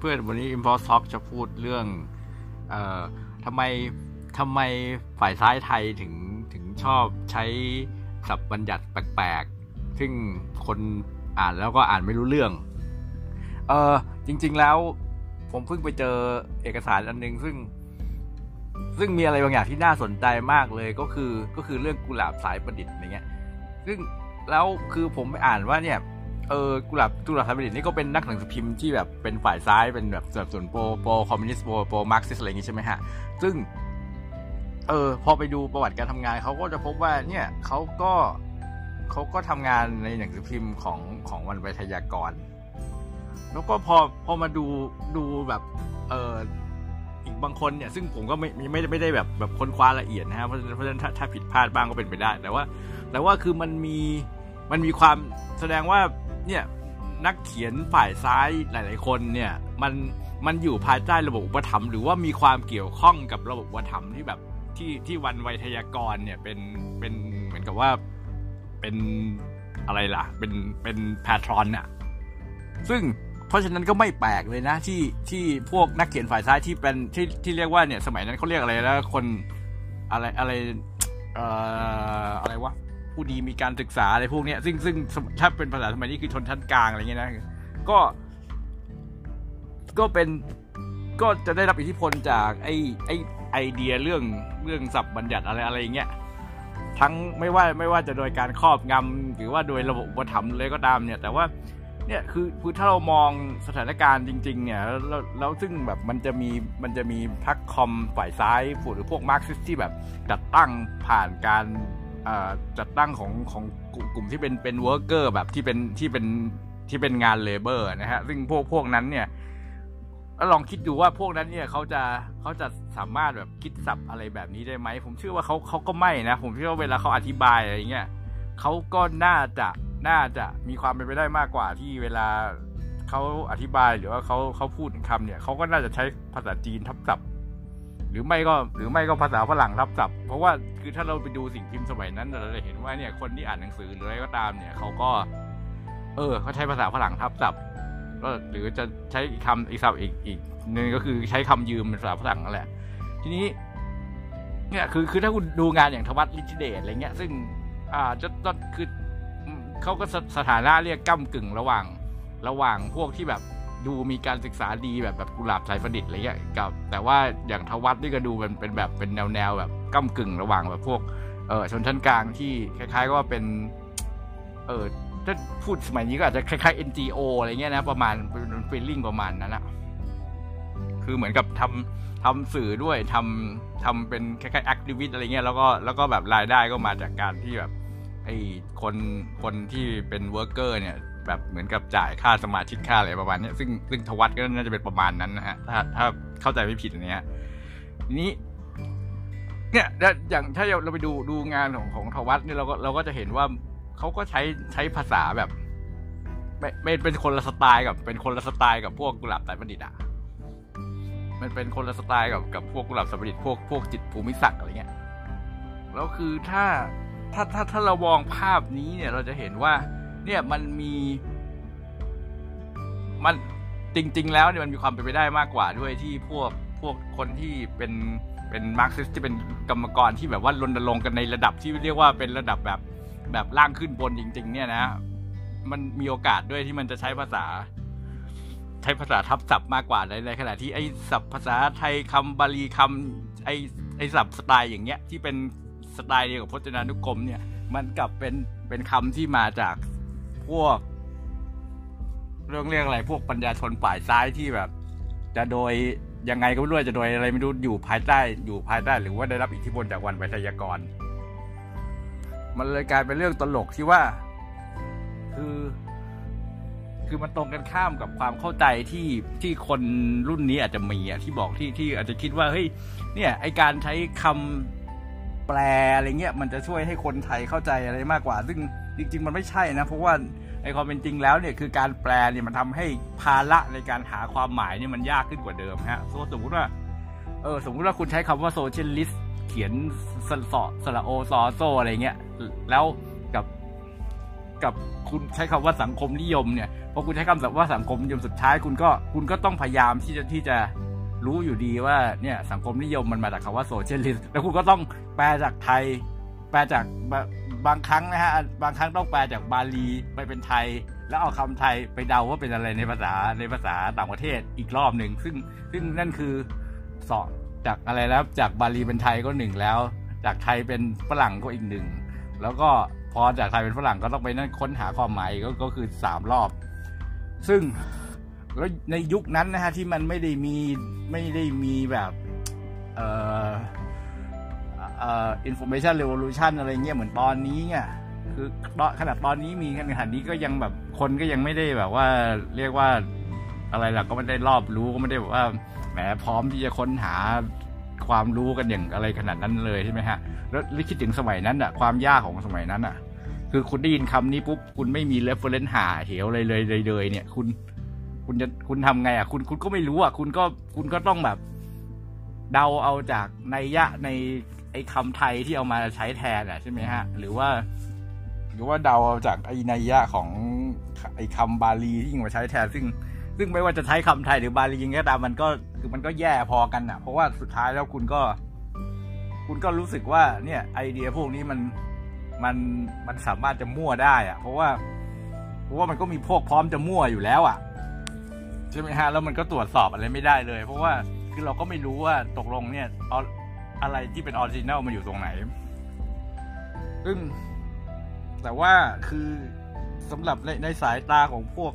เพื่อนๆ วันนี้ Impulse Talk จะพูดเรื่องเอ่อทำไมทำไมฝ่ายซ้ายไทยถึงถึงชอบใช้ศัพท์บัญญัติแปลกๆ ซึ่งคนอ่านแล้วก็อ่านไม่รู้เรื่อง เออจริง ๆ แล้วผมเพิ่งไปเจอเอกสารอันนึง ซึ่ง ซึ่งมีอะไรบางอย่างที่น่าสนใจมากเลยก็คือก็คือเรื่องกุหลาบสายประดิษฐ์อะไรเงี้ย ซึ่งแล้วคือผมไปอ่านว่าเนี่ย เออกุหลาบกุหลาบสายประดิษฐ์นี่ก็เป็นนักหนังสือพิมพ์ที่แบบเป็นฝ่ายซ้ายเป็นแบบส่วน pro pro คอมมิวนิสต์ pro pro Marxist อะไรอย่างงี้ใช่ไหมฮะ ซึ่ง เออ พอไปดูประวัติการทำงานเขาก็จะพบว่า เนี่ยเขาก็เขาก็ทำงานในหนังสือพิมพ์ของของวันไวยทยากร แล้วก็พอพอมาดูดูแบบ เอออีกบางคนเนี่ยซึ่งผมก็ไม่ไม่ไม่ได้แบบแบบค้นคว้าละเอียดนะฮะเพราะเพราะฉะนั้นถ้าถ้าผิดพลาดบ้างก็เป็นไปได้ แต่ว่า แต่ว่าคือมันมีมันมีความแสดงว่า เนี่ยนักเขียนฝ่ายซ้ายหลาย ๆ คนเนี่ยมันมันอยู่ภายใต้ระบบอุปถัมภ์หรือว่ามีความเกี่ยวข้องกับระบบอุปถัมภ์ที่แบบที่ที่วันไวยทยากรเนี่ยเป็นเป็นเหมือนกับว่าเป็นอะไรล่ะ เป็นเป็นแพทรอนน่ะซึ่งเพราะฉะนั้นก็ไม่แปลกเลยนะที่ที่พวกนักเขียนฝ่ายซ้ายที่เป็นที่ที่เรียกว่าเนี่ยสมัยนั้นเขาเรียกอะไรแล้วคนอะไรอะไรเอ่ออะไรวะ ผู้ดีมีการศึกษาอะไรพวกนี้ซึ่งซึ่งถ้าเป็นภาษาสมัยนี้คือชนชั้นกลางอะไรเงี้ยนะก็ ก็เป็นก็จะได้รับอิทธิพลจากไอ้ไอ้ไอเดียเรื่องเรื่องศัพท์บัญญัติอะไรอะไรเงี้ยทั้งไม่ว่าไม่ว่าจะโดยการครอบงำหรือว่าโดยระบบอุปถัมภ์เลยก็ตามเนี่ย แต่ว่าเนี่ยคือคือถ้าเรามองสถานการณ์จริง ๆ เนี่ยแล้วแล้วซึ่งแบบมันจะมีมันจะมีพรรคคอมฝ่ายซ้าย หรือพวกมาร์กซิสที่แบบจัดตั้งผ่านการ จัดตั้งของของกลุ่มที่เป็นเป็น worker แบบที่เป็นที่เป็นที่เป็นงาน labor นะฮะ ซึ่งพวกพวกนั้นเนี่ยลองคิดดูว่าพวกนั้นเนี่ยเขาจะเขาจะสามารถแบบคิดศัพท์อะไรแบบนี้ได้ไหม ผมเชื่อว่าเขาเขาก็ไม่นะ ผมเชื่อว่าเวลาเขาอธิบายอะไรเงี้ยเขาก็น่าจะน่าจะมีความเป็นไปได้มากกว่าที่เวลาเขาอธิบายหรือว่าเขาเขาพูดคำเนี่ยเขาก็น่าจะใช้ภาษาจีนทับศัพท์ รือไม่ก็หรือไม่ก็ภาษาฝรั่งทับศัพท์เพราะว่าคือถ้าเราไปดูสิ่งพิมพ์สมัยนั้นเราจะเห็นว่าเนี่ยคนที่อ่านหนังสือหรืออะไรก็ตามเนี่ยเขาก็ เออเขาใช้ภาษาฝรั่งทับศัพท์ก็หรือจะใช้อีกคำอีกศัพท์อีกอีกนึงก็คือใช้คำยืมเป็นภาษาฝรั่งนั่นแหละ ทีนี้ เนี่ยคือคือถ้าคุณดูงานอย่างทวัตลิชิเดตอะไรเงี้ย ซึ่ง อ่าจะตอนคือเขาก็สถานะเรียกก้ากึ่งระหว่าง ระหว่างพวกที่แบบ ดูมีการศึกษาดีแบบแบบกุหลาบสายประดิษฐ์อะไรเงี้ยกับ แต่ว่าอย่างทวัตนี่ก็ดูเป็นเป็นแบบเป็นแนวแนวแบบก้ากึ่งระหว่างแบบพวกเออชนชั้นกลางที่คล้าย ๆ ก็ว่าเป็น เออถ้าพูดสมัยนี้ก็อาจจะคล้ายๆ NGO อะไรเงี้ยนะ ประมาณเป็นฟีลลิ่งประมาณนั้นนะคือเหมือนกับทำทำสื่อด้วยทำทำเป็นคล้ายๆแอคทิวิตอะไรเงี้ยแล้วก็แล้วก็แบบรายได้ก็มาจากการที่แบบไอ้คนคนที่เป็น worker เนี่ย แบบเหมือนกับจ่ายค่าสมาชิกค่าอะไรประมาณนี้ซึ่งซึ่งถวัติก็น่าจะเป็นประมาณนั้นนะฮะถ้าถ้าเข้าใจไม่ผิดอันเนี้ยทีนี้ เนี่ยอย่างถ้าเราไปดูดูงานของของถวัติเนี่ยเราก็เราก็จะเห็นว่าเขาก็ใช้ใช้ภาษาแบบไม่เป็นคนละสไตล์กับ เป็นคนละสไตล์กับพวกกุหลาบสายประดิษฐ์อะมันเป็นคนละสไตล์กับกับพวกกุหลาบสายประดิษฐ์พวกพวกจิตรภูมิศักดิ์อะไรเงี้ยแล้วคือถ้าถ้าถ้าถ้าเรามองภาพนี้เนี่ยเราจะเห็นว่า เนี่ยมันมีมันจริง ๆ แล้วเนี่ยมันมีความเป็นไปได้มากกว่าด้วยที่พวกพวกคนที่เป็นเป็นมาร์กซิสที่เป็นกรรมกรที่แบบว่ารณรงค์กันในระดับที่เรียกว่าเป็นระดับแบบแบบล่างขึ้นบนจริง ๆ เนี่ยนะ มันมีโอกาสด้วยที่มันจะใช้ภาษา ใช้ภาษาทับศัพท์มากกว่าในในขณะที่ไอ้ศัพท์ภาษาไทยคำบาลีคำไอ้ไอ้ศัพท์สไตล์อย่างเงี้ยที่เป็นสไตล์เดียวกับพจนานุกรมเนี่ย มันกลับเป็นเป็นคำที่มาจาก พวก เรื่องเรียกอะไรพวกปัญญาชนฝ่ายซ้ายที่แบบ จะโดยยังไงก็ไม่รู้จะโดยอะไรไม่รู้อยู่ภายใต้อยู่ภายใต้หรือว่าได้รับอิทธิพลจากวันไวยทยากร มันเลยกลายเป็นเรื่องตลกที่ว่า คือ คือมันตรงกันข้ามกับความเข้าใจที่ที่คนรุ่นนี้อาจจะมีอะที่บอกที่ที่อาจจะคิดว่าเฮ้ยเนี่ย ไอการใช้คำแปลอะไรเงี้ยมันจะช่วยให้คนไทยเข้าใจอะไรมากกว่า ซึ่ง จริง ๆ มันไม่ใช่นะเพราะว่าไอความเป็นจริงแล้วเนี่ยคือการแปลเนี่ยมันทำให้ภาระในการหาความหมายเนี่ยมันยากขึ้นกว่าเดิมฮะสมมติว่าเออสมมติว่าคุณใช้คำว่า socialist เขียนสสสระโอซอโซอะไรเงี้ยแล้วกับกับคุณใช้คำว่าสังคมนิยมเนี่ยพอคุณใช้คำว่าสังคมนิยมสุดท้ายคุณก็คุณก็ต้องพยายามที่จะที่จะรู้อยู่ดีว่าเนี่ยสังคมนิยมมันมาจากคำว่าโซเชียลิสต์แล้วคุณก็ต้องแปลจากไทย แปลจาก บางครั้งนะฮะบางครั้งต้องแปลจากบาลีไปเป็นไทย แล้วเอาคำไทยไปเดาว่าเป็นอะไรในภาษาในภาษาต่างประเทศอีกรอบหนึ่งซึ่งซึ่งนั่นคือสอจากอะไรแล้วจากบาลีเป็นไทยก็หนึ่งแล้ว จากไทยเป็นฝรั่งก็อีกหนึ่งแล้วก็พอจากไทยเป็นฝรั่งก็ต้องไปนั่นค้นหาความหมายก็ก็คือสามรอบ ซึ่งแล้วในยุคนั้นนะฮะที่มันไม่ได้มีไม่ได้มีแบบ เอ่อ อ่อ information revolution อะไรเงี้ยเหมือนตอนนี้เนี่ยคือขนาดตอนนี้มีขนาดนี้ก็ยังแบบคนก็ยังไม่ได้แบบว่าเรียกว่าอะไรล่ะก็ไม่ได้รอบรู้ก็ไม่ได้แบบว่าแหมพร้อมที่จะค้นหาความรู้กันอย่างอะไรขนาดนั้นเลยใช่ไหมฮะแล้วคิดถึงสมัยนั้นอะความยากของสมัยนั้นอะคือคุณได้ยินคำนี้ปุ๊บคุณไม่มี reference หาเหวเลยเลยเลยเลยเนี่ย คุณ คุณจะคุณทำไงอะ คุณคุณก็ไม่รู้อะ คุณก็คุณก็ต้องแบบ เดาเอาจากนัยยะใน ไอ้คำไทยที่เอามาใช้แทนอะใช่ไหมฮะ หรือว่า หรือว่าเดาเอาจากไอ้นัยยะของไอ้คำบาลีที่มาใช้แทน ซึ่ง ซึ่งไม่ว่าจะใช้คำไทยหรือบาลียังไงก็ตามมันก็คือมันก็แย่พอกันอะ เพราะว่าสุดท้ายแล้วคุณก็ คุณก็รู้สึกว่าเนี่ยไอเดียพวกนี้มันมันมันสามารถจะมั่วได้อะเพราะว่าเพราะว่ามันก็มีพวกพร้อมจะมั่วอยู่แล้วอะใช่ไหมฮะแล้วมันก็ตรวจสอบอะไรไม่ได้เลย เพราะว่าคือเราก็ไม่รู้ว่าตกลงเนี่ย อะไรที่เป็นออริจินัลมันอยู่ตรงไหน ซึ่ง แต่ว่าคือสำหรับในในสายตาของพวก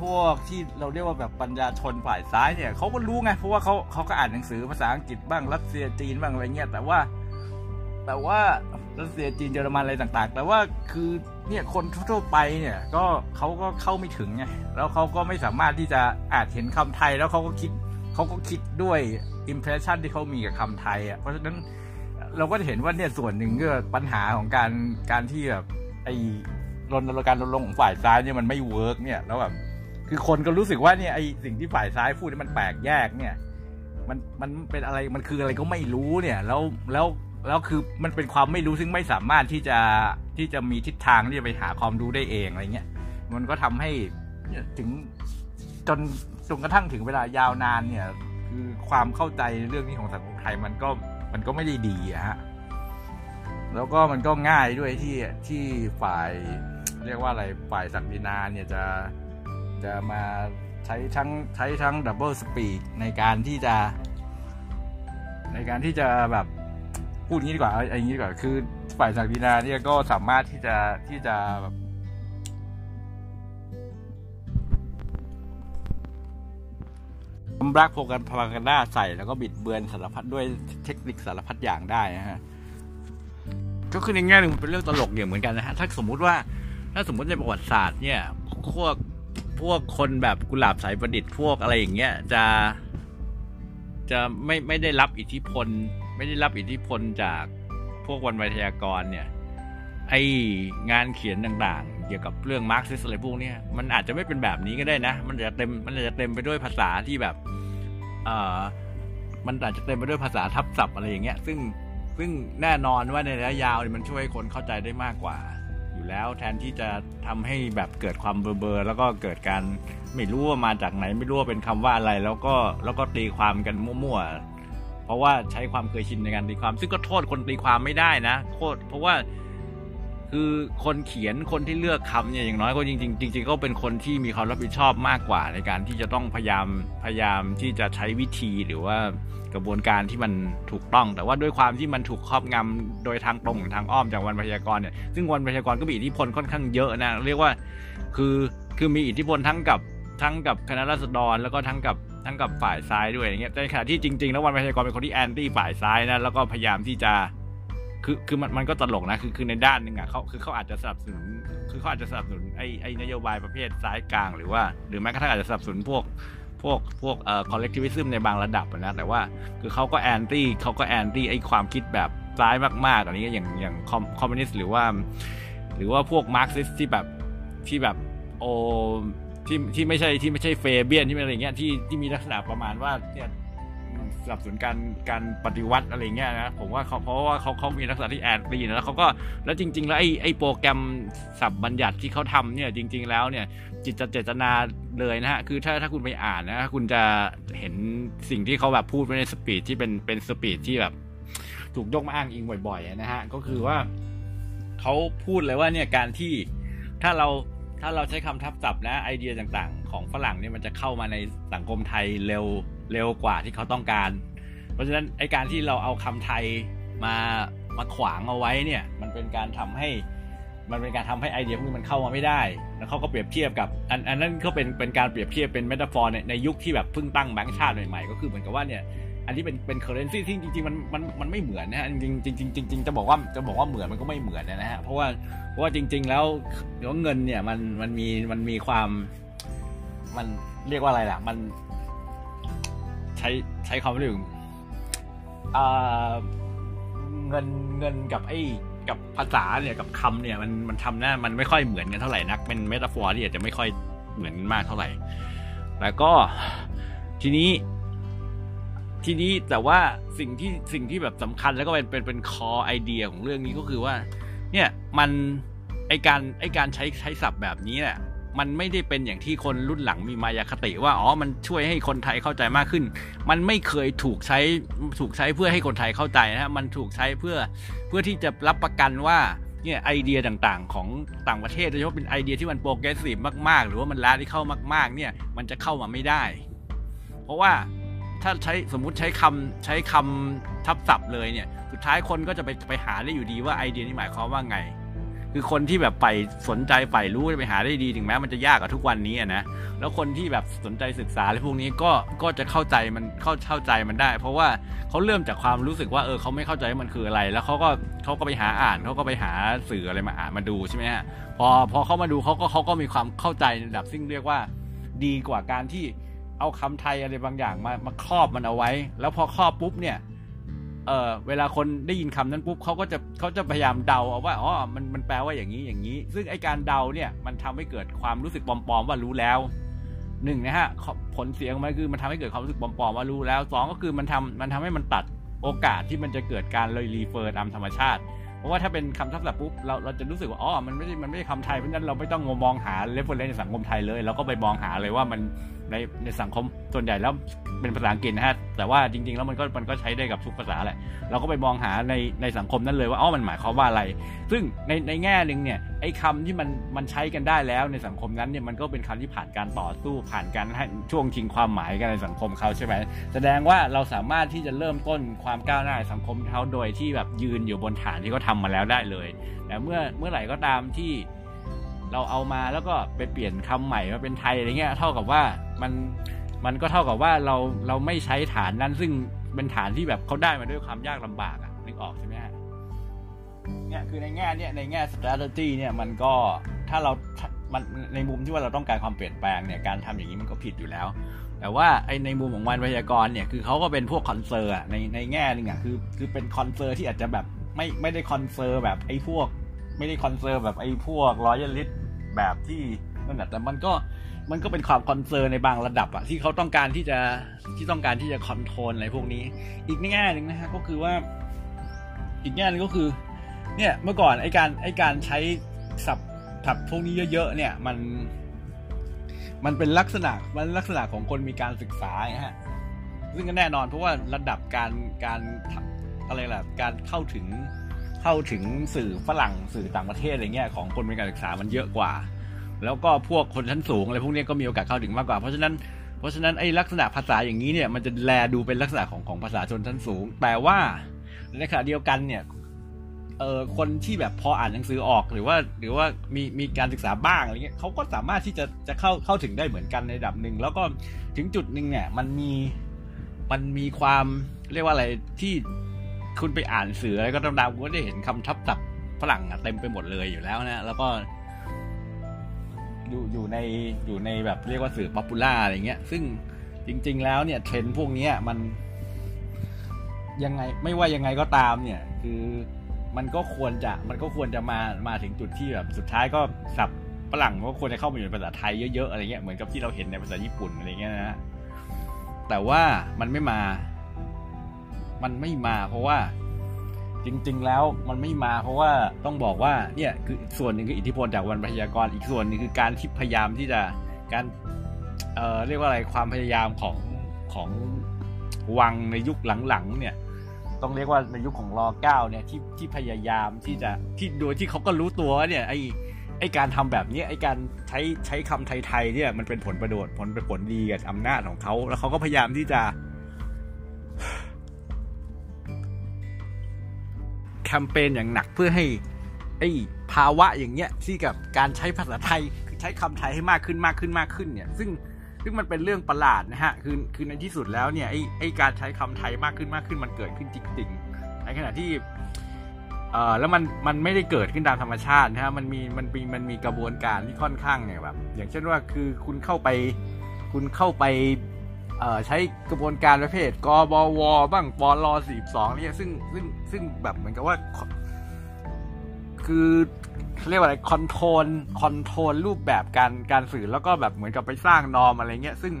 พวกที่เราเรียกว่าแบบปัญญาชนฝ่ายซ้ายเนี่ยเขาก็รู้ไงเพราะว่าเขาเขาก็อ่านหนังสือภาษาอังกฤษบ้างรัสเซียจีนบ้างอะไรเงี้ยแต่ว่า แต่ว่ารัสเซียจีนเยอรมันอะไรต่าง ๆ แต่ว่าคือเนี่ยคนทั่วไปเนี่ย ก็เขาก็เข้าไม่ถึงไงแล้วเขาก็ไม่สามารถที่จะอาจเห็นคำไทยแล้วเขาก็คิดเขาก็คิดด้วย impression ที่เขามีกับคำไทยอะเพราะฉะนั้นเราก็จะเห็นว่าเนี่ยส่วนหนึ่งก็ปัญหาของการการที่แบบไอ้รนการรณรงค์ของฝ่ายซ้ายเนี่ยมันไม่ work เนี่ยแล้วแบบคือคนก็รู้สึกว่าเนี่ยไอ้สิ่งที่ฝ่ายซ้ายพูดนี่มันแปลกแยกเนี่ย มันมันเป็นอะไรมันคืออะไรก็ไม่รู้เนี่ย แล้วแล้วแล้วคือมันเป็นความไม่รู้ซึ่งไม่สามารถที่จะที่จะมีทิศทางที่จะไปหาความรู้ได้เองอะไรเงี้ยมันก็ทำให้ถึงจนจนกระทั่งถึงเวลายาวนานเนี่ย คือความเข้าใจเรื่องนี้ของสังคมไทยมันก็มันก็ไม่ได้ดีอะฮะแล้วก็มันก็ง่ายด้วยที่ที่ฝ่ายเรียกว่าอะไรฝ่ายสักดินาเนี่ยจะจะมาใช้ทั้งใช้ทั้งดับเบิลสปีดในการที่จะ ในการที่จะแบบพูดงี้ดีกว่าอย่างนี้ดีกว่าคือฝ่ายจากดีนาเนี่ยก็สามารถที่จะที่จะแบบ บลักโปรแกรมพลังกันด้าใส่แล้วก็บิดเบือนสารพัดด้วยเทคนิคสารพัดอย่างได้นะฮะก็คือในแง่หนึ่งมันเป็นเรื่องตลกอย่างเหมือนกันนะฮะถ้าสมมุติว่า ถ้าสมมติในประวัติศาสตร์เนี่ยพวกพวกคนแบบกุหลาบสายประดิษฐ์พวกอะไรอย่างเงี้ยจะ จะไม่ไม่ได้รับอิทธิพล ไม่ได้รับอิทธิพลจากพวกวรรณไวทยากรเนี่ย ไองานเขียนต่างๆ เกี่ยวกับเรื่องมาร์กซิสอะไรพวกนี้มันอาจจะไม่เป็นแบบนี้ก็ได้นะ มันจะเต็มมันจะเต็มไปด้วยภาษาที่แบบ อ่อมันอาจจะเต็มไปด้วยภาษาทับศัพท์อะไรอย่างเงี้ย ซึ่งซึ่งแน่นอนว่าในระยะยาวมันช่วยคนเข้าใจได้มากกว่า อยู่แล้วแทนที่จะทำให้แบบเกิดความ blur blur แล้วก็เกิดการไม่รู้ว่ามาจากไหน ไม่รู้ว่าเป็นคำว่าอะไร แล้วก็แล้วก็ตีความกันมั่วๆเพราะว่าใช้ความเคยชินในการตีความ ซึ่งก็โทษคนตีความไม่ได้นะโทษเพราะว่า คือคนเขียนคนที่เลือกคำเนี่ยอย่างน้อยก็จริงๆจริงๆก็เป็นคนที่มีความรับผิดชอบมากกว่า ในการที่จะต้องพยายามพยายามที่จะใช้วิธีหรือว่ากระบวนการที่มันถูกต้อง แต่ว่าด้วยความที่มันถูกครอบงำโดยทางตรงทางอ้อมจากวันพยากรณ์เนี่ยซึ่งวันพยากรณ์ก็มีอิทธิพลค่อนข้างเยอะนะเรียกว่าคือคือมีอิทธิพลทั้งกับทั้งกับคณะรัษฎรแล้วก็ทั้งกับทั้งกับฝ่ายซ้ายด้วยอย่างเงี้ยในขณะที่จริงๆแล้ววรรณไวทยากรเป็นคนที่ anti ฝ่ายซ้ายนะแล้วก็พยายามที่จะ คือคือมันมันก็ตลกนะคือคือในด้านหนึ่งอะเขาคือเขาอาจจะสนับสนุนคือเขาอาจจะสนับสนุนไอไอนโยบายประเภทซ้ายกลางหรือว่า หรือแม้กระทั่งอาจจะสนับสนุนพวกพวกพวกเอ่อ collectivism ในบางระดับนะแต่ว่าคือเขาก็ anti เขาก็ anti ไอความคิดแบบซ้ายมากๆอันนี้อย่างอย่างคอมมิวนิสต์หรือว่า หรือว่าพวกมาร์กซิสที่แบบที่แบบโอที่ที่ไม่ใช่ที่ไม่ใช่ Fabian ที่อะไรเงี้ยที่ที่มีลักษณะประมาณว่าเนี่ย สนับสนุนการการปฏิวัติอะไรเงี้ยนะผมว่าเขาเพราะว่าเขาเขามีลักษณะที่ anti นะแล้วเขาก็แล้วจริง ๆ แล้วไอ้ไอ้โปรแกรมศัพท์บัญญัติที่เขาทำเนี่ยจริง ๆ แล้วเนี่ยจิตเจตนาเลยนะฮะคือถ้าถ้าคุณไปอ่านนะคุณจะเห็นสิ่งที่เขาแบบพูดไว้ใน speech ที่เป็นเป็น speech ที่แบบ ถูกยกมาอ้างอิงบ่อยๆนะฮะก็คือว่าเขาพูดเลยว่าเนี่ยการที่ถ้าเราถ้าเราใช้คำทับศัพท์นะไอเดียต่างๆ ของฝรั่งเนี่ยมันจะเข้ามาในสังคมไทยเร็ว เร็วกว่าที่เขาต้องการ เพราะฉะนั้นไอการที่เราเอาคำไทยมามาขวางเอาไว้เนี่ย มันเป็นการทำให้มันเป็นการทำให้ไอเดียพวกนี้มันเข้ามาไม่ได้ แล้วเขาก็เปรียบเทียบกับ อันอันนั้นก็เป็นเป็นการเปรียบเทียบเป็นเมตาฟอร์ในในยุคที่แบบเพิ่งตั้งแบงก์ชาติใหม่ๆก็คือเหมือนกับว่าเนี่ยอันนี้เป็นเป็น currency ที่จริงๆมันมันมันไม่เหมือนนะฮะจริงจริงจริงจริงจะบอกว่าจะบอกว่าเหมือนมันก็ไม่เหมือนนะฮะเพราะว่าเพราะว่าจริง ๆ แล้วเงินเนี่ยมันมันมีมันมีความมันเรียกว่าอะไรล่ะ มัน ใช้ใช้คำว่าเรื่องเงินเงินกับไอ้กับภาษาเนี่ยกับคำเนี่ยมันมันทำหน้ามันไม่ค่อยเหมือนกันเท่าไหร่นักเป็น metaphor ที่อาจจะไม่ค่อยเหมือนมากเท่าไหร่แต่ก็ทีนี้ ทีนี้แต่ว่าสิ่งที่สิ่งที่แบบสำคัญแล้วก็เป็นเป็นเป็นคอไอเดียของเรื่องนี้ก็คือว่า เนี่ยมันไอการไอการใช้ใช้ศัพท์แบบนี้เนี่ย มันไม่ได้เป็นอย่างที่คนรุ่นหลังมีมายาคติว่าอ๋อมันช่วยให้คนไทยเข้าใจมากขึ้น มันไม่เคยถูกใช้ถูกใช้เพื่อให้คนไทยเข้าใจนะฮะมันถูกใช้เพื่อเพื่อที่จะรับประกันว่าเนี่ยไอเดียต่างๆ ของต่างประเทศโดยเฉพาะเป็นไอเดียที่มัน progressive มากๆ หรือว่ามัน radical มากๆเนี่ยมันจะเข้ามาไม่ได้ เพราะว่าถ้าใช้สมมุติใช้คำใช้คำทับศัพท์เลยเนี่ยสุดท้ายคนก็จะไปไปหาได้อยู่ดีว่าไอเดียนี้หมายความว่าไง คือคนที่แบบไปสนใจไปรู้จะไปหาได้ดีถึงแม้มันจะยากกว่าทุกวันนี้นะแล้วคนที่แบบสนใจศึกษาอะไรพวกนี้ก็ก็จะเข้าใจมันเข้าเข้าใจมันได้ เพราะว่าเขาเริ่มจากความรู้สึกว่าเออเขาไม่เข้าใจมันคืออะไร แล้วเขาก็เขาก็ไปหาอ่านเขาก็ไปหาสื่ออะไรมาอ่านมาดูใช่ไหมฮะพอพอเขามาดูเขาก็เขาก็มีความเข้าใจในระดับซึ่งเรียกว่าดีกว่าการที่เอาคำไทยอะไรบางอย่างมามาครอบมันเอาไว้ แล้วพอครอบปุ๊บเนี่ย เออเวลาคนได้ยินคำนั้นปุ๊บเขาก็จะเขาจะพยายามเดาเอาว่าอ๋อมันมันแปลว่าอย่างนี้อย่างนี้ ซึ่งไอการเดาเนี่ยมันทำให้เกิดความรู้สึกปลอมๆว่ารู้แล้วหนึ่งนะฮะผลเสียงมันคือมันทำให้เกิดความรู้สึกปลอมๆว่ารู้แล้วสองก็คือมันทำมันทำให้มันตัดโอกาสที่มันจะเกิดการ re-refer ตามธรรมชาติ เพราะว่าถ้าเป็นคำทับศัพท์ปุ๊บเราเราจะรู้สึกว่าอ๋อมันไม่ใช่มันไม่ใช่คำไทยเพราะฉะนั้นเราไม่ต้องมองหา reference ในสังคมไทยเลยเราก็ไปมองหาเลยว่ามัน ในในสังคมส่วนใหญ่แล้วเป็นภาษาอังกฤษนะฮะแต่ว่าจริง ๆ แล้วมันก็มันก็ใช้ได้กับทุกภาษาแหละเราก็ไปมองหาในในสังคมนั้นเลยว่าอ๋อมันหมายความว่าอะไร ซึ่งในในแง่หนึ่งเนี่ยไอ้คำที่มันมันใช้กันได้แล้วในสังคมนั้นเนี่ยมันก็เป็นคำที่ผ่านการต่อสู้ผ่านการให้ช่วงชิงความหมายกันในสังคมเขาใช่ไหมแสดงว่าเราสามารถที่จะเริ่มต้นความก้าวหน้าสังคมเขาโดยที่แบบยืนอยู่บนฐานที่เขาทามาแล้วได้เลยแต่เมื่อเมื่อไหร่ก็ตามที่เราเอามาแล้วก็ไปเปลี่ยนคำใหม่มาเป็นไทยอะไรเงี้ยเท่ากับว่า มันมันก็เท่ากับว่าเราเราไม่ใช้ฐานนั้น ซึ่งเป็นฐานที่แบบเขาได้มาด้วยความยากลำบากอะนึกออกใช่ไหมฮะเนี่ยคือในแง่เนี่ยในแง่ strategy เนี่ยมันก็ถ้าเรา มันในมุมที่ว่าเราต้องการความเปลี่ยนแปลงเนี่ยการทำอย่างนี้มันก็ผิดอยู่แล้ว แต่ว่าไอในมุมของวรรณไวทยากรเนี่ยคือเขาก็เป็นพวก conser ในในแง่หนึ่งอะคือคือเป็น conser ที่อาจจะแบบไม่ไม่ได้ conser แบบไอ้พวก ไม่ได้ conser แบบไอ้พวก royalist แบบที่นั่นแหละแต่มันก็ มันก็เป็นความ conser ในบางระดับอะที่เขาต้องการที่จะที่ต้องการที่จะ control อะไรพวกนี้ อีกแง่หนึ่งนะฮะก็คือว่า อีกแง่นึงก็คือ เนี่ยเมื่อก่อนไอการไอการใช้ศัพท์ถับพวกนี้เยอะๆเนี่ย มัน มันเป็นลักษณะมันลักษณะของคนมีการศึกษาฮะซึ่งก็แน่นอนเพราะว่าระดับการการอะไรล่ะการเข้าถึงเข้าถึงสื่อฝรั่งสื่อต่างประเทศอะไรเงี้ยของคนมีการศึกษามันเยอะกว่า แล้วก็พวกคนชั้นสูงอะไรพวกนี้ก็มีโอกาสเข้าถึงมากกว่า เพราะฉะนั้นเพราะฉะนั้นไอ้ลักษณะภาษาอย่างนี้เนี่ยมันจะแลดูเป็นลักษณะของของภาษาชนชั้นสูง แต่ว่าในขณะเดียวกันเนี่ยเออคนที่แบบพออ่านหนังสือออกหรือว่าหรือว่ามีมีการศึกษาบ้างอะไรเงี้ยเขาก็สามารถที่จะจะเข้าเข้าถึงได้เหมือนกันในระดับหนึ่งแล้วก็ถึงจุดหนึ่งเนี่ยมันมีมันมีความเรียกว่าอะไรที่คุณไปอ่านสื่ออะไรก็ตามๆคุณก็ได้เห็นคำทับศัพท์ฝรั่งเต็มไปหมดเลยอยู่แล้วนะแล้วก็ อยู่อยู่ในอยู่ในแบบเรียกว่าสื่อ popular อะไรเงี้ย ซึ่งจริง ๆ แล้วเนี่ยเทรนพวกนี้มันยังไงไม่ว่ายังไงก็ตามเนี่ย คือมันก็ควรจะมันก็ควรจะมามาถึงจุดที่แบบสุดท้ายก็สับฝรั่งก็ควรจะเข้ามาอยู่ในภาษาไทยเยอะๆอะไรเงี้ยเหมือนกับที่เราเห็นในภาษาญี่ปุ่นอะไรเงี้ยนะแต่ว่ามันไม่มา มันไม่มาเพราะว่า จริง ๆ แล้วมันไม่มาเพราะว่าต้องบอกว่าเนี่ยคือส่วนหนึ่งคืออิทธิพลจากวันพยากรณ์อีกส่วนนึงคือการที่พยายามที่จะการเอ่อเรียกว่าอะไรความพยายามของของวังในยุคหลังๆเนี่ยต้องเรียกว่าในยุคของรอเก้าเนี่ยที่ที่พยายามที่จะที่โดยที่เขาก็รู้ตัวเนี่ยไอไอการทำแบบนี้ไอการใช้ใช้คำไทยๆเนี่ยมันเป็นผลประโยชน์ผลเป็นผลดีกับอำนาจของเขา แล้วเขาก็พยายามที่จะ แคมเปญอย่างหนักเพื่อให้ไอ้ภาวะอย่างเงี้ยที่กับการใช้ภาษาไทยคือใช้คำไทยให้มากขึ้นมากขึ้นมากขึ้นเนี่ยซึ่งซึ่งมันเป็นเรื่องประหลาดนะฮะคือคือในที่สุดแล้วเนี่ยไอ้ไอ้การใช้คำไทยมากขึ้นมากขึ้นมันเกิดขึ้นจริงๆในขณะที่เอ่อแล้วมันมันไม่ได้เกิดขึ้นตามธรรมชาตินะฮะมันมีมันมีมันมีกระบวนการที่ค่อนข้างเนี่ยแบบอย่างเช่นว่าคือคุณเข้าไป คุณเข้าไป เอ่อใช้กระบวนการประเภทกบวบ้างปลสี่สองเนี่ยซึ่งซึ่งซึ่งแบบเหมือนกับว่า คือเรียกว่าอะไร control control รูปแบบการการสื่อแล้วก็แบบเหมือนกับไปสร้าง norm อะไรเงี้ย ซึ่ง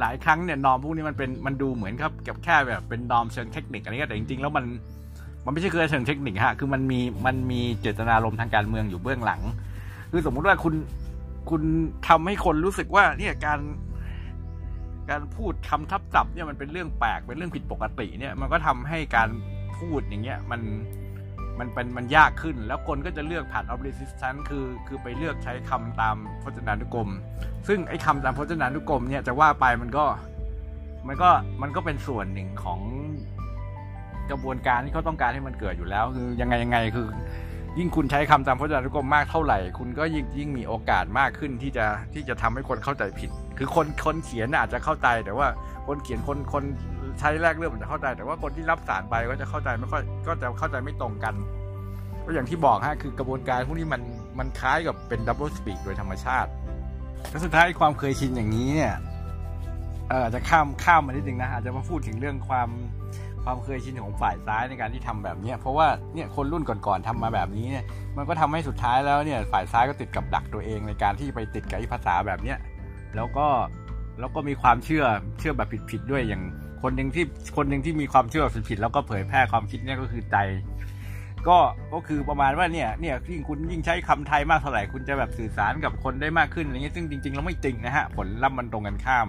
หลายครั้งเนี่ย norm พวกนี้มันเป็นมันดูเหมือนกับกับแค่แบบเป็น norm เชิงเทคนิคอะไรเงี้ยแต่จริงๆแล้วมันมันไม่ใช่คือเชิงเทคนิคฮะคือมันมีมันมีเจตนารมณ์ทางการเมืองอยู่เบื้องหลัง คือสมมุติว่าคุณคุณทำให้คนรู้สึกว่าเนี่ยการ การพูดคำทับศัพท์เนี่ยมันเป็นเรื่องแปลกเป็นเรื่องผิดปกติเนี่ยมันก็ทำให้การพูดอย่างเงี้ยมันมันเป็นมันยากขึ้น แล้วคนก็จะเลือกผ่าน of resistance คือคือไปเลือกใช้คำตามพจนานุกรม ซึ่งไอ้คำตามพจนานุกรมเนี่ยจะว่าไปมันก็มันก็มันก็เป็นส่วนหนึ่งของกระบวนการที่เขาต้องการให้มันเกิดอยู่แล้ว คือยังไงยังไงคือ ยิ่งคุณใช้คำตามพจนานุกรมมากเท่าไหร่ คุณก็ยิ่งยิ่งมีโอกาสมากขึ้นที่จะที่จะทำให้คนเข้าใจผิด คือคนคนเขียนอาจจะเข้าใจแต่ว่าคนเขียนคนคนใช้แรกเริ่มอาจจะเข้าใจ แต่ว่าคนที่รับสารไปก็จะเข้าใจไม่ค่อยก็จะเข้าใจไม่ตรงกันก็อย่างที่บอกฮะคือกระบวนการพวกนี้มันมันคล้ายกับเป็น doublespeak โดยธรรมชาติแล้วสุดท้ายความเคยชินอย่างนี้เนี่ยเออจะข้ามข้ามมานิดนึงนะอาจจะมาพูดถึงเรื่องความ ความเคยชินของฝ่ายซ้ายในการที่ทำแบบนี้เพราะว่าเนี่ยคนรุ่นก่อนๆทำมาแบบนี้เนี่ยมันก็ทำให้สุดท้ายแล้วเนี่ยฝ่ายซ้ายก็ติดกับดักตัวเองในการที่ไปติดกับไอ้ภาษาแบบเนี้ยแล้วก็แล้วก็มีความเชื่อเชื่อแบบผิดๆด้วยอย่างคนหนึ่งที่คนหนึ่งที่มีความเชื่อแบบผิดๆแล้วก็เผยแพร่ความคิดเนี่ยก็คือใจก็ก็คือประมาณว่าเนี่ยเนี่ยยิ่งคุณยิ่งใช้คำไทยมากเท่าไหร่คุณจะแบบสื่อสารกับคนได้มากขึ้นอะไรเงี้ยซึ่งจริงๆแล้วไม่จริงนะฮะผลลัพธ์มันตรงกันข้าม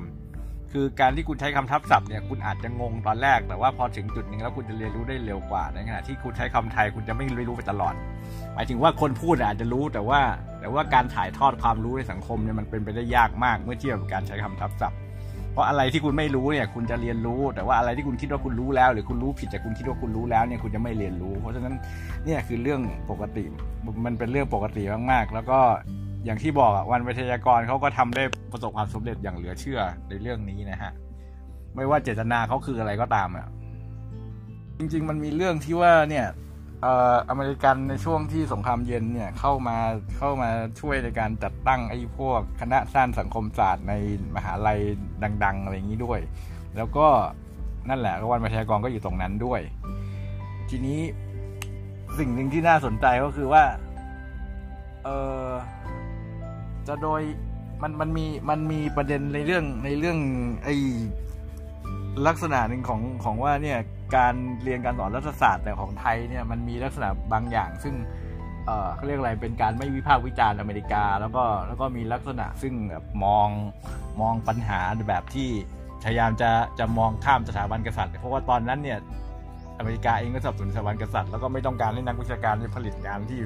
คือการที่คุณใช้คำทับศัพท์เนี่ยคุณอาจจะงงตอนแรก แต่ว่าพอถึงจุดหนึ่งแล้วคุณจะเรียนรู้ได้เร็วกว่าในขณะที่คุณใช้คำไทยคุณจะไม่รู้ไปตลอด หมายถึงว่าคนพูดอาจจะรู้แต่ว่า แต่ว่าการถ่ายทอดความรู้ในสังคมเนี่ยมันเป็นไปได้ยากมากเมื่อเทียบกับการใช้คำทับศัพท์ เพราะอะไรที่คุณไม่รู้เนี่ยคุณจะเรียนรู้ แต่ว่าอะไรที่คุณคิดว่าคุณรู้แล้ว หรือคุณรู้ผิดจากคุณคิดว่าคุณรู้แล้วเนี่ยคุณจะไม่เรียนรู้ เพราะฉะนั้นเนี่ยคือเรื่องปกติมันเป็นเรื่องปกติมากๆ แล้วก็ อย่างที่บอกอะวันวิทยากรเขาก็ทำได้ประสบความสำเร็จอย่างเหลือเชื่อในเรื่องนี้นะฮะ ไม่ว่าเจตนาเขาคืออะไรก็ตามอะจริง ๆ มันมีเรื่องที่ว่าเนี่ยเอ่ออเมริกันในช่วงที่สงครามเย็นเนี่ยเข้ามาเข้ามาช่วยในการจัดตั้งไอ้พวกคณะสร้างสังคมศาสตร์ในมหาลัยดัง ๆ อะไรอย่างนี้ด้วย แล้วก็นั่นแหละวันวิทยากรก็อยู่ตรงนั้นด้วย ทีนี้สิ่งหนึ่งที่น่าสนใจก็คือว่า เออ จะโดยมันมันมีมันมีประเด็นในเรื่องในเรื่องไอ้ลักษณะหนึ่งของของว่าเนี่ยการเรียนการสอนรัฐศาสตร์แต่ของไทยเนี่ยมันมีลักษณะบางอย่าง ซึ่งเออเขาเรียกอะไรเป็นการไม่วิพากษ์วิจารณ์อเมริกา แล้วก็แล้วก็มีลักษณะซึ่งแบบมองมองปัญหาแบบที่พยายามจะจะมองข้ามสถาบันกษัตริย์ เพราะว่าตอนนั้นเนี่ยอเมริกาเองก็สับสนสถาบันกษัตริย์แล้วก็ไม่ต้องการให้นักวิชาการผลิตงานที่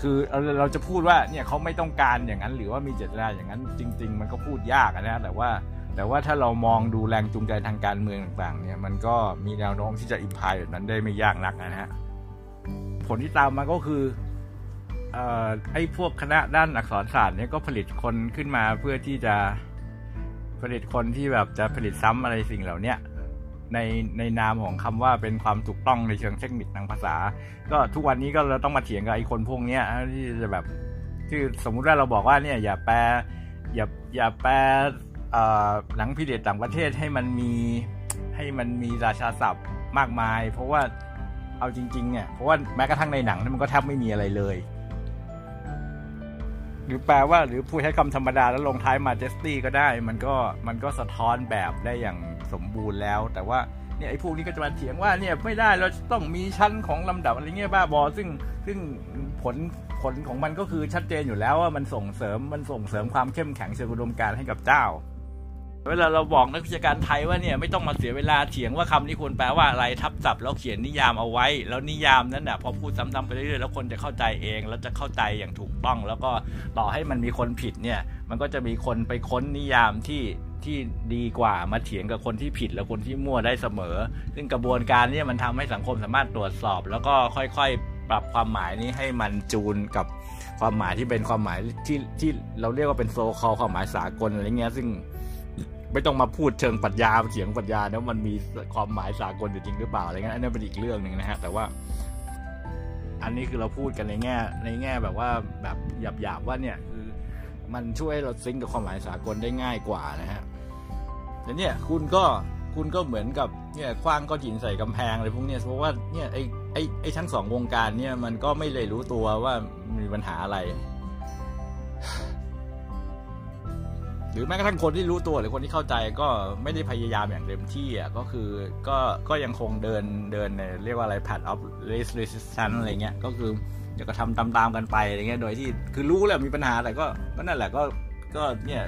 คือเราเราจะพูดว่าเนี่ยเขาไม่ต้องการอย่างนั้น หรือว่ามีเจตนาอย่างนั้นจริง ๆ มันก็พูดยากนะแต่ว่าแต่ว่าถ้าเรามองดูแรงจูงใจทางการเมืองต่างๆเนี่ยมันก็มีแนวโน้มที่จะอิมพายแบบนั้นได้ไม่ยากนักนะฮะผลที่ตามมาก็คือเอ่อไอ้พวกคณะด้านอักษรศาสตร์เนี่ยก็ผลิตคนขึ้นมาเพื่อที่จะผลิตคนที่แบบจะผลิตซ้ำอะไรสิ่งเหล่านี้ ในในนามของคำว่าเป็นความถูกต้องในเชิงเทคนิคทางภาษา ก็ทุกวันนี้ก็เราต้องมาเถียงกับไอ้คนพวกเนี้ยที่จะแบบที่สมมุติว่าเราบอกว่าเนี่ยอย่าแปลอย่าอย่าแปลหนังพิเดตต่างประเทศให้มันมีให้มันมีราชาศัพท์มากมาย เพราะว่าเอาจริงๆเนี่ยเพราะว่าแม้กระทั่งในหนังมันก็แทบไม่มีอะไรเลย หรือแปลว่าหรือพูดใช้คำธรรมดาแล้วลงท้ายมาเจสตี้ก็ได้ มันก็มันก็สะท้อนแบบได้อย่าง สมบูรณ์แล้ว แต่ว่าเนี่ยไอ้พวกนี้ก็จะมาเถียงว่าเนี่ยไม่ได้เราต้องมีชั้นของลำดับอะไรเงี้ยบ้าบอ ซึ่งซึ่งผลผลของมันก็คือชัดเจนอยู่แล้วว่ามันส่งเสริมมันส่งเสริมความเข้มแข็งเชิงอุดมการให้กับเจ้า เวลาเราบอกนักวิชาการไทยว่าเนี่ยไม่ต้องมาเสียเวลาเถียงว่าคำนี้ควรแปลว่าอะไรทับศัพท์แล้วเขียนนิยามเอาไว้ แล้วนิยามนั้นน่ะพอพูดซ้ำๆไปเรื่อยๆแล้วคนจะเข้าใจเองแล้วจะเข้าใจอย่างถูกต้อง แล้วก็ต่อให้มันมีคนผิดเนี่ยมันก็จะมีคนไปค้นนิยามที่ ที่ดีกว่ามาเถียงกับคนที่ผิดและคนที่มั่วได้เสมอ ซึ่งกระบวนการนี้มันทำให้สังคมสามารถตรวจสอบ แล้วก็ค่อยๆ ปรับความหมายนี้ให้มันจูนกับความหมายที่เป็นความหมายที่ที่เราเรียกว่าเป็นโซคอลความหมายสากลอะไรเงี้ย ซึ่งไม่ต้องมาพูดเชิงปรัชญาเถียงปรัชญานะมันมีความหมายสากลอยู่จริงหรือเปล่าอะไรเงี้ยอันนี้เป็นอีกเรื่องหนึ่งนะฮะแต่ว่า อันนี้คือเราพูดกันในแง่ ในแง่แบบว่าแบบหยาบๆว่าเนี่ยคือมันช่วยเราซิงกับความหมายสากลได้ง่ายกว่านะฮะ แต่เนี่ยคุณก็คุณก็เหมือนกับเนี่ยคว้างก้อนหินใส่กำแพงอะไรพวกเนี้ยเพราะว่าเนี่ยไอ้ไอ้ไอ้ทั้งสองวงการเนี่ยมันก็ไม่เลยรู้ตัวว่ามีปัญหาอะไร หรือแม้กระทั่งคนที่รู้ตัวหรือคนที่เข้าใจก็ไม่ได้พยายามอย่างเต็มที่อะก็คือก็ก็ยังคงเดินเดินในเรียกว่าอะไร path of least resistance อะไรเงี้ยก็คืออยากจะทำตามๆกันไปอะไรเงี้ยโดยที่คือรู้แหละมีปัญหาแต่ก็ก็นั่นแหละก็ก็เนี่ย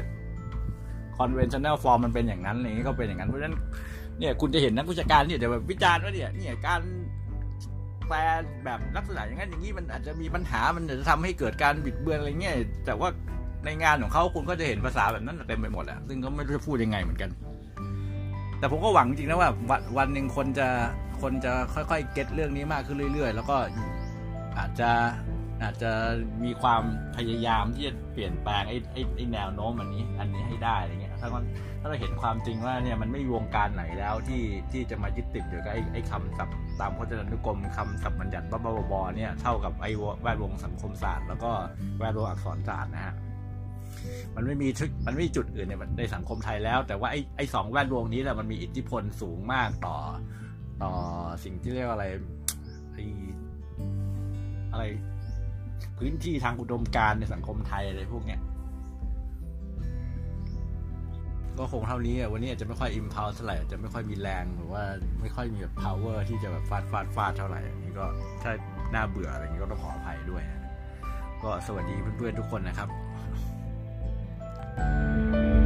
conventional form มันเป็นอย่างนั้นอะไรเงี้ยก็เป็นอย่างนั้นเพราะฉะนั้นเนี่ยคุณจะเห็นนักวิชาการเนี่ยจะแบบวิจารณ์ว่าเนี่ยเนี่ยการแปลแบบลักษณะอย่างนั้นอย่างนี้มันอาจจะมีปัญหามันอาจจะทำให้เกิดการบิดเบือนอะไรเงี้ยแต่ว่าในงานของเขาคุณก็จะเห็นภาษาแบบนั้นเต็มไปหมดแหละซึ่งก็ไม่รู้จะพูดยังไงเหมือนกัน แต่ผมก็หวังจริงนะว่าวันวันหนึ่งคนจะคนจะค่อยๆเก็ตเรื่องนี้มากขึ้นเรื่อย ๆ แล้วก็อาจจะอาจจะมีความพยายามที่จะเปลี่ยนแปลงไอ้ไอ้ไอ้แนวโน้มอันนี้ อันนี้ให้ได้อะไรเงี้ย ถ้ามันถ้าเราเห็นความจริงว่าเนี่ยมันไม่มีวงการไหนแล้วที่ที่จะมายึดติดอยู่กับไอ้ไอ้คำศัพท์ตามพจนานุกรมคำศัพท์บัญญัติบ้าบอเนี่ยเท่ากับไอ้แวดวงสังคมศาสตร์แล้วก็แวดวงอักษรศาสตร์นะฮะมันไม่มีทุกมันไม่มีจุดอื่นในในสังคมไทยแล้ว แต่ว่าไอ้ไอ้สองแวดวงนี้แหละมันมีอิทธิพลสูงมากต่อ ต่อสิ่งที่เรียกว่าอะไรไอ้อะไร พื้นที่ทางอุดมการณ์ในสังคมไทยอะไรพวกเนี้ย ก็คงเท่านี้อะวันนี้อาจจะไม่ค่อยอิมพาวเท่าไหร่จะไม่ค่อยมีแรงหรือว่าไม่ค่อยมีแบบ power ที่จะแบบฟาดฟาดฟาดเท่าไหร่อันนี้ก็ถ้าน่าเบื่ออะไรอย่างนี้ก็ต้องขออภัยด้วย ก็สวัสดีเพื่อนๆทุกคนนะครับ thank you